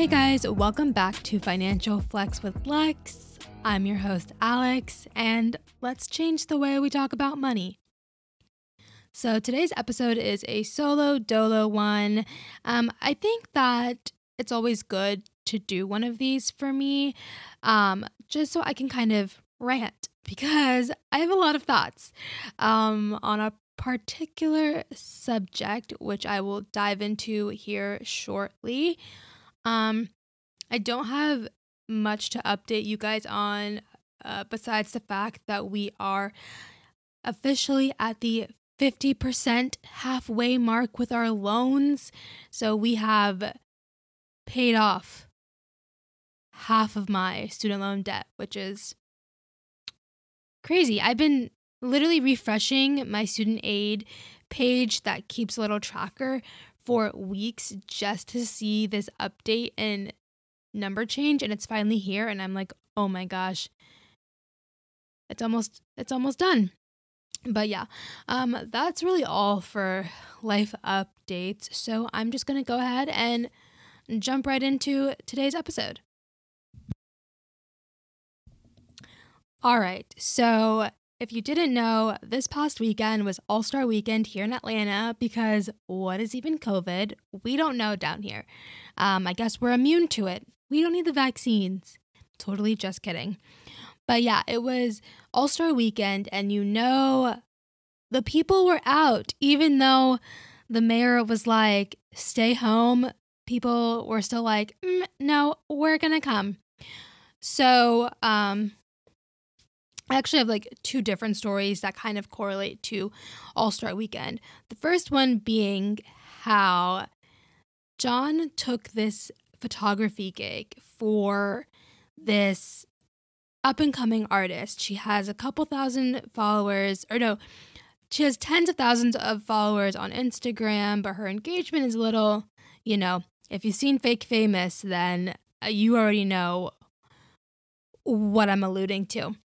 Hey guys, welcome back to Financial Flex with Lex. I'm your host, Alex, and let's change the way we talk about money. So, today's episode is a solo dolo one. Um, I think that it's always good to do one of these for me, um, just so I can kind of rant because I have a lot of thoughts um, on a particular subject, which I will dive into here shortly. Um, I don't have much to update you guys on uh, besides the fact that we are officially at the 50% halfway mark with our loans. So we have paid off half of my student loan debt, which is crazy. I've been literally refreshing my student aid page that keeps a little tracker for weeks just to see this update and number change and it's finally here and I'm like, "Oh my gosh. It's almost it's almost done." But yeah, um that's really all for life updates. So I'm just going to go ahead and jump right into today's episode. All right. So if you didn't know, this past weekend was All Star Weekend here in Atlanta because what is even COVID? We don't know down here. Um, I guess we're immune to it. We don't need the vaccines. Totally just kidding. But yeah, it was All Star Weekend, and you know, the people were out, even though the mayor was like, stay home. People were still like, mm, no, we're going to come. So, um, I actually have like two different stories that kind of correlate to All Star Weekend. The first one being how John took this photography gig for this up and coming artist. She has a couple thousand followers, or no, she has tens of thousands of followers on Instagram, but her engagement is little, you know, if you've seen Fake Famous, then uh, you already know what I'm alluding to.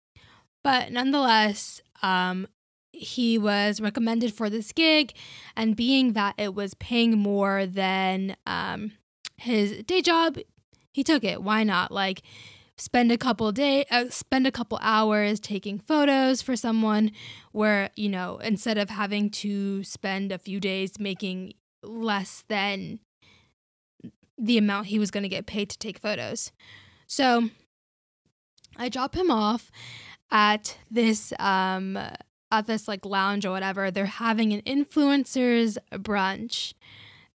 But nonetheless, um, he was recommended for this gig, and being that it was paying more than um, his day job, he took it. Why not? Like, spend a couple day uh, spend a couple hours taking photos for someone where you know instead of having to spend a few days making less than the amount he was going to get paid to take photos so i drop him off at this um at this like lounge or whatever they're having an influencers brunch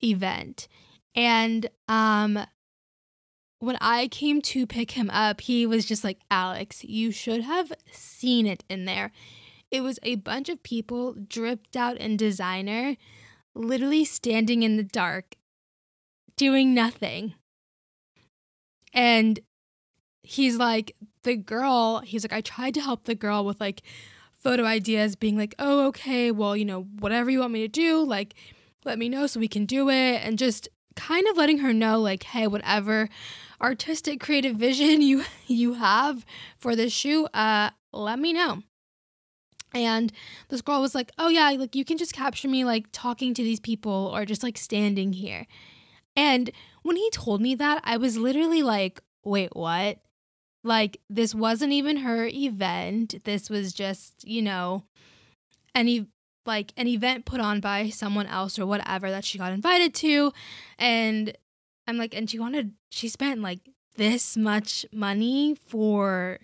event and um when I came to pick him up, he was just like, Alex, you should have seen it in there. It was a bunch of people dripped out in designer, literally standing in the dark, doing nothing. And he's like, the girl, he's like, I tried to help the girl with like photo ideas, being like, oh, okay, well, you know, whatever you want me to do, like, let me know so we can do it. And just kind of letting her know, like, hey, whatever artistic creative vision you you have for this shoe, uh, let me know. And this girl was like, "Oh yeah, like you can just capture me like talking to these people or just like standing here." And when he told me that, I was literally like, "Wait, what?" Like this wasn't even her event. This was just, you know, any like an event put on by someone else or whatever that she got invited to. And I'm like, and she wanted she spent like this much money for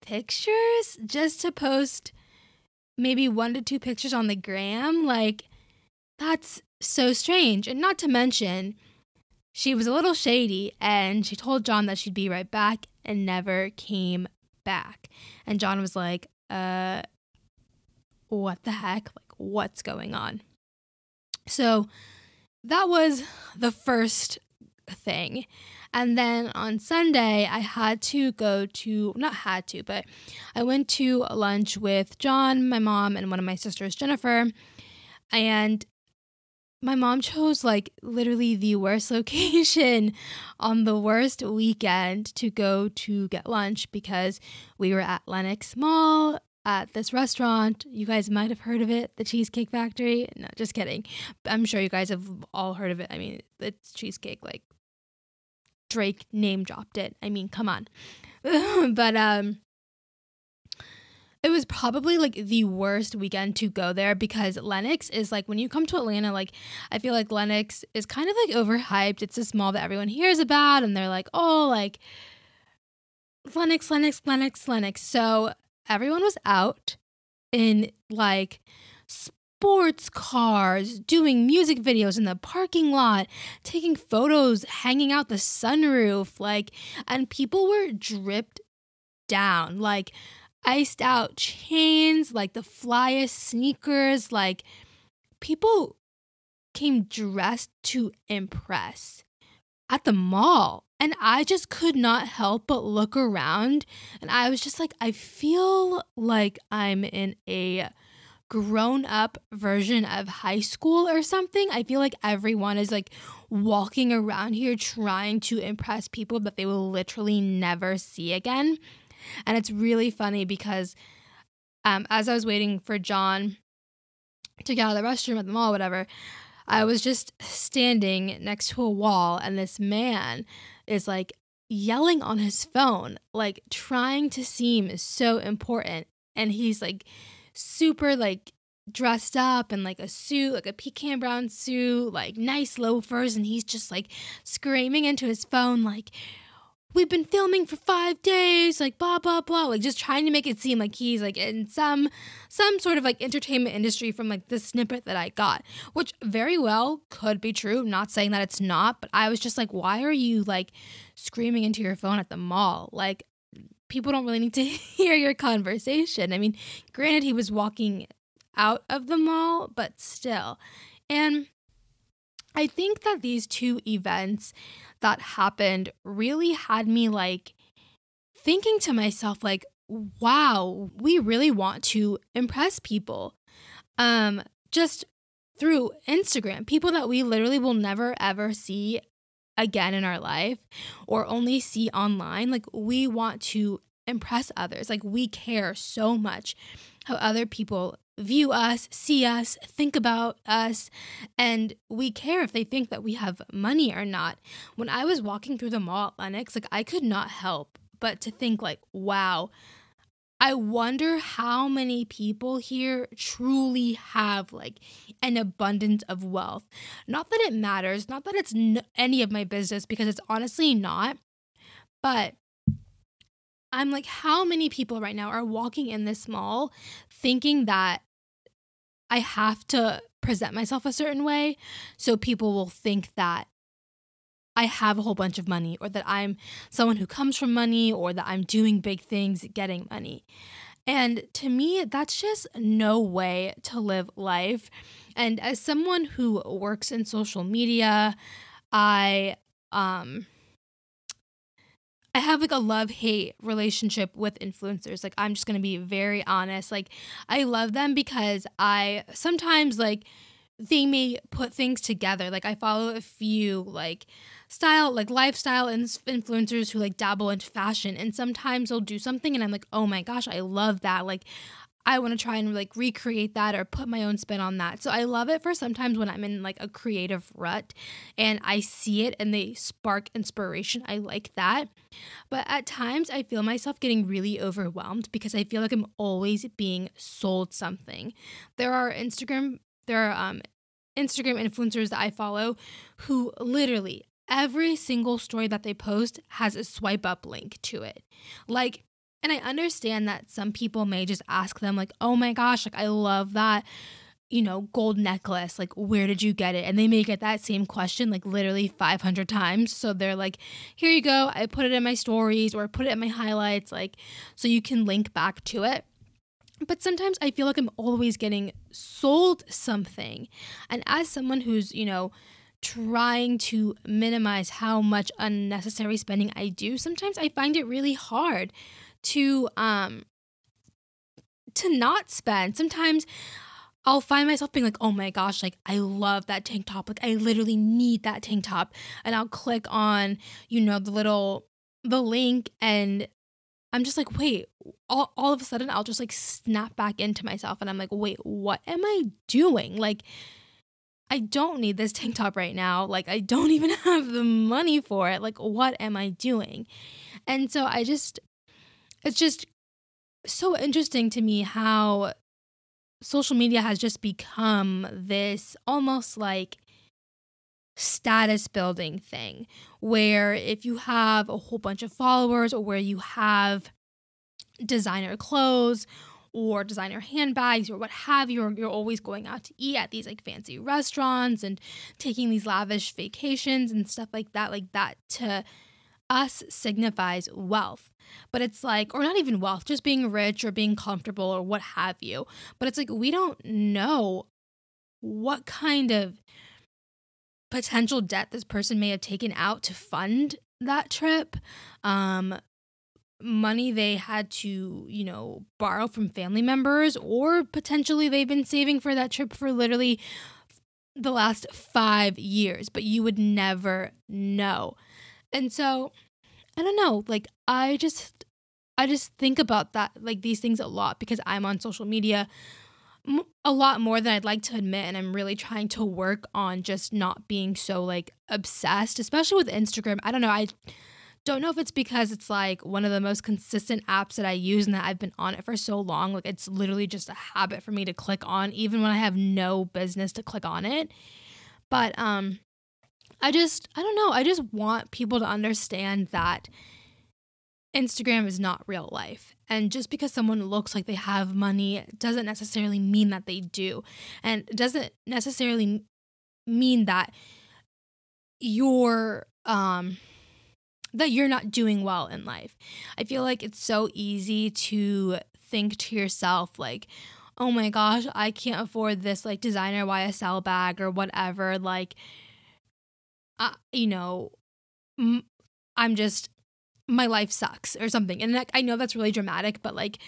pictures just to post maybe one to two pictures on the gram. Like, that's so strange. And not to mention, she was a little shady and she told John that she'd be right back and never came back. And John was like, uh, what the heck? Like, what's going on? So that was the first thing. And then on Sunday, I had to go to, not had to, but I went to lunch with John, my mom, and one of my sisters, Jennifer. And my mom chose like literally the worst location on the worst weekend to go to get lunch because we were at Lenox Mall at this restaurant. You guys might have heard of it, the Cheesecake Factory. No, just kidding. I'm sure you guys have all heard of it. I mean, it's cheesecake like Drake name dropped it. I mean, come on. but um it was probably like the worst weekend to go there because Lenox is like when you come to Atlanta, like I feel like Lenox is kind of like overhyped. It's a mall that everyone hears about and they're like, oh, like Lenox, Lenox, Lenox, Lenox. So everyone was out in like sports cars, doing music videos in the parking lot, taking photos, hanging out the sunroof, like, and people were dripped down. Like, iced out chains, like the flyest sneakers, like people came dressed to impress at the mall. And I just could not help but look around. And I was just like, I feel like I'm in a grown up version of high school or something. I feel like everyone is like walking around here trying to impress people that they will literally never see again. And it's really funny because um, as I was waiting for John to get out of the restroom at the mall, whatever, I was just standing next to a wall, and this man is like yelling on his phone, like trying to seem so important. And he's like super like dressed up in like a suit, like a pecan brown suit, like nice loafers, and he's just like screaming into his phone, like, we've been filming for five days like blah blah blah like just trying to make it seem like he's like in some some sort of like entertainment industry from like the snippet that i got which very well could be true. Not saying that it's not but i was just like why are you like screaming into your phone at the mall? Like people don't really need to hear your conversation. I mean granted he was walking out of the mall but still. And I think that these two events that happened really had me like thinking to myself like wow, we really want to impress people. Um just through Instagram, people that we literally will never ever see again in our life or only see online. Like we want to impress others. Like we care so much how other people view us, see us, think about us, and we care if they think that we have money or not. When I was walking through the mall at Lenox, like I could not help but to think like, wow, I wonder how many people here truly have like an abundance of wealth. Not that it matters, not that it's n- any of my business because it's honestly not. But I'm like, how many people right now are walking in this mall thinking that I have to present myself a certain way so people will think that I have a whole bunch of money or that I'm someone who comes from money or that I'm doing big things getting money. And to me, that's just no way to live life. And as someone who works in social media, I um I have like a love hate relationship with influencers. Like, I'm just gonna be very honest. Like, I love them because I sometimes like they may put things together. Like, I follow a few like style, like lifestyle influencers who like dabble into fashion, and sometimes they'll do something, and I'm like, oh my gosh, I love that. Like, I want to try and like recreate that or put my own spin on that. So I love it for sometimes when I'm in like a creative rut and I see it and they spark inspiration. I like that. But at times I feel myself getting really overwhelmed because I feel like I'm always being sold something. There are Instagram there are um Instagram influencers that I follow who literally every single story that they post has a swipe up link to it. Like and I understand that some people may just ask them, like, oh my gosh, like, I love that, you know, gold necklace. Like, where did you get it? And they may get that same question, like, literally 500 times. So they're like, here you go. I put it in my stories or I put it in my highlights, like, so you can link back to it. But sometimes I feel like I'm always getting sold something. And as someone who's, you know, trying to minimize how much unnecessary spending I do, sometimes I find it really hard to um to not spend. Sometimes I'll find myself being like, oh my gosh, like I love that tank top. Like I literally need that tank top. And I'll click on, you know, the little the link and I'm just like, wait, all, all of a sudden I'll just like snap back into myself and I'm like, wait, what am I doing? Like I don't need this tank top right now. Like, I don't even have the money for it. Like, what am I doing? And so I just, it's just so interesting to me how social media has just become this almost like status building thing where if you have a whole bunch of followers or where you have designer clothes or designer handbags or what have you, you're always going out to eat at these like fancy restaurants and taking these lavish vacations and stuff like that, like that to us signifies wealth. But it's like, or not even wealth, just being rich or being comfortable or what have you. But it's like, we don't know what kind of potential debt this person may have taken out to fund that trip. Um, money they had to, you know, borrow from family members, or potentially they've been saving for that trip for literally the last five years, but you would never know. And so, I don't know, like, I just, I just think about that, like, these things a lot because I'm on social media a lot more than I'd like to admit. And I'm really trying to work on just not being so, like, obsessed, especially with Instagram. I don't know. I, don't know if it's because it's like one of the most consistent apps that I use and that I've been on it for so long. Like it's literally just a habit for me to click on even when I have no business to click on it. But um I just I don't know, I just want people to understand that Instagram is not real life. And just because someone looks like they have money doesn't necessarily mean that they do. And it doesn't necessarily mean that you're um that you're not doing well in life. I feel like it's so easy to think to yourself, like, oh my gosh, I can't afford this like designer YSL bag or whatever. Like, uh, you know, I'm just, my life sucks or something. And I know that's really dramatic, but like,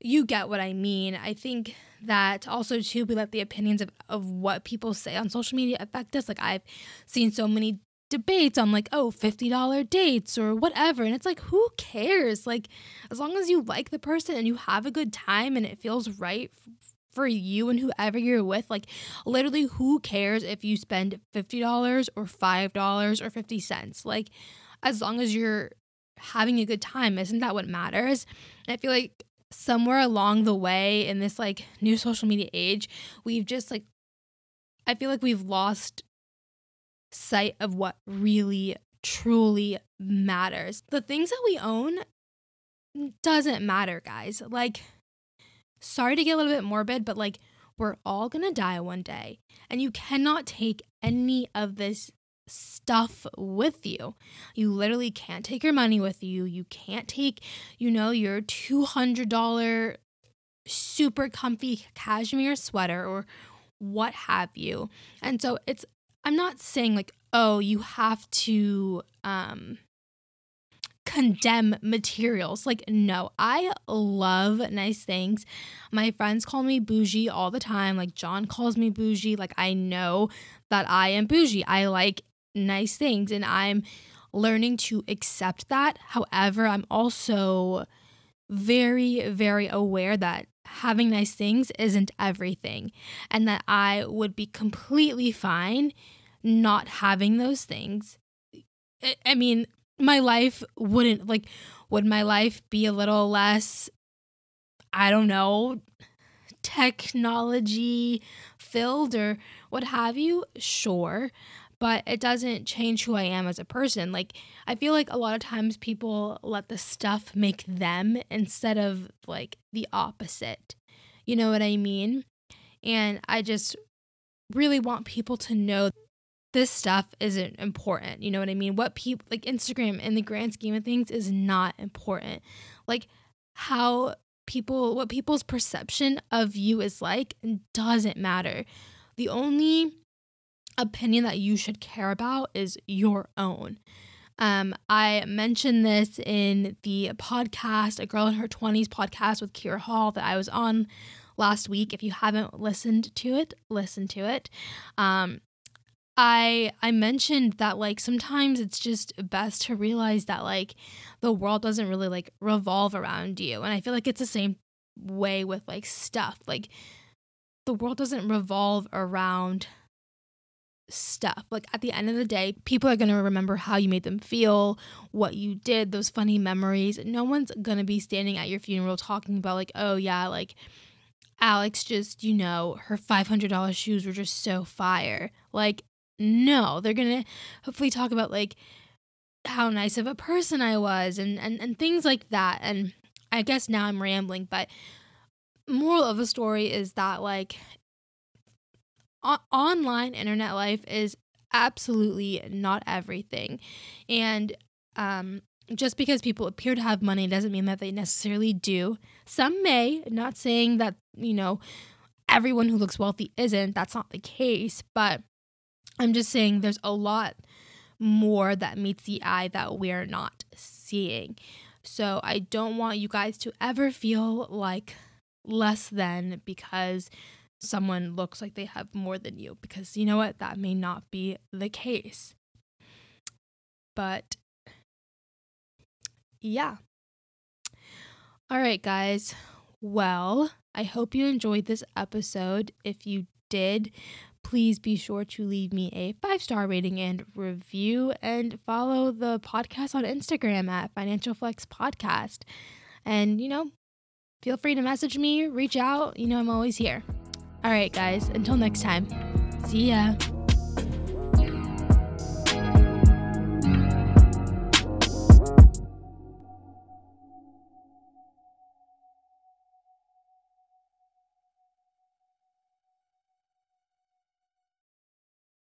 you get what I mean. I think that also too we let the opinions of, of what people say on social media affect us. Like I've seen so many debates on like oh $50 dates or whatever and it's like who cares like as long as you like the person and you have a good time and it feels right for you and whoever you're with like literally who cares if you spend $50 or $5 or 50 cents like as long as you're having a good time isn't that what matters and i feel like somewhere along the way in this like new social media age we've just like i feel like we've lost sight of what really truly matters. The things that we own mm, doesn't matter, guys. Like, sorry to get a little bit morbid, but like, we're all gonna die one day, and you cannot take any of this stuff with you. You literally can't take your money with you. You can't take, you know, your $200 super comfy cashmere sweater or what have you. And so it's I'm not saying like, oh, you have to um condemn materials. Like, no, I love nice things. My friends call me bougie all the time. Like, John calls me bougie. Like, I know that I am bougie. I like nice things and I'm learning to accept that. However, I'm also very, very aware that having nice things isn't everything and that I would be completely fine not having those things. I mean, my life wouldn't like would my life be a little less I don't know, technology filled or what have you? Sure. But it doesn't change who I am as a person. Like, I feel like a lot of times people let the stuff make them instead of like the opposite. You know what I mean? And I just really want people to know this stuff isn't important. You know what I mean? What people like Instagram in the grand scheme of things is not important. Like how people, what people's perception of you is like doesn't matter. The only opinion that you should care about is your own. Um, I mentioned this in the podcast, A Girl in Her 20s podcast with Kira Hall that I was on last week. If you haven't listened to it, listen to it. Um, I I mentioned that like sometimes it's just best to realize that like the world doesn't really like revolve around you. And I feel like it's the same way with like stuff. Like the world doesn't revolve around stuff. Like at the end of the day, people are going to remember how you made them feel, what you did, those funny memories. No one's going to be standing at your funeral talking about, like, oh, yeah, like Alex just, you know, her $500 shoes were just so fire. Like, no, they're going to hopefully talk about, like, how nice of a person I was and, and, and things like that. And I guess now I'm rambling, but moral of the story is that, like, o- online internet life is absolutely not everything. And um, just because people appear to have money doesn't mean that they necessarily do. Some may, not saying that, you know, everyone who looks wealthy isn't. That's not the case. But I'm just saying there's a lot more that meets the eye that we're not seeing. So I don't want you guys to ever feel like less than because someone looks like they have more than you because you know what? That may not be the case. But yeah. All right, guys. Well, I hope you enjoyed this episode. If you did, please be sure to leave me a five star rating and review and follow the podcast on Instagram at Financial Flex Podcast. And, you know, feel free to message me, reach out. You know, I'm always here. All right, guys, until next time, see ya.